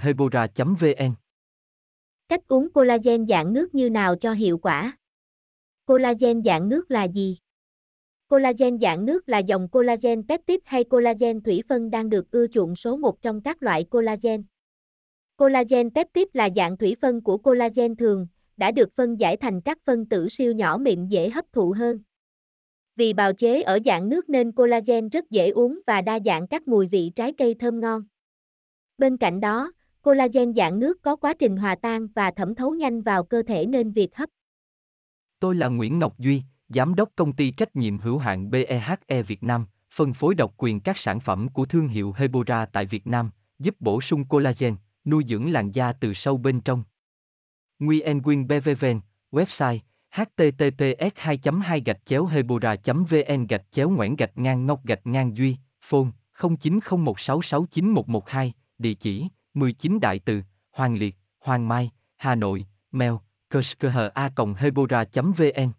hebora vn cách uống collagen dạng nước như nào cho hiệu quả collagen dạng nước là gì Collagen dạng nước là dòng collagen peptide hay collagen thủy phân đang được ưa chuộng số 1 trong các loại collagen. Collagen peptide là dạng thủy phân của collagen thường, đã được phân giải thành các phân tử siêu nhỏ mịn dễ hấp thụ hơn. Vì bào chế ở dạng nước nên collagen rất dễ uống và đa dạng các mùi vị trái cây thơm ngon. Bên cạnh đó, collagen dạng nước có quá trình hòa tan và thẩm thấu nhanh vào cơ thể nên việc hấp. Tôi là Nguyễn Ngọc Duy, Giám đốc công ty trách nhiệm hữu hạn BEHE Việt Nam, phân phối độc quyền các sản phẩm của thương hiệu Hebora tại Việt Nam, giúp bổ sung collagen, nuôi dưỡng làn da từ sâu bên trong. Nguyen Quyên BVVN, website https 2 2 gạch chéo hebora vn gạch chéo ngoãn gạch ngang ngọc gạch ngang duy phone 0901669112 địa chỉ 19 đại từ, hoàng liệt, hoàng mai, hà nội, mail a hebora vn.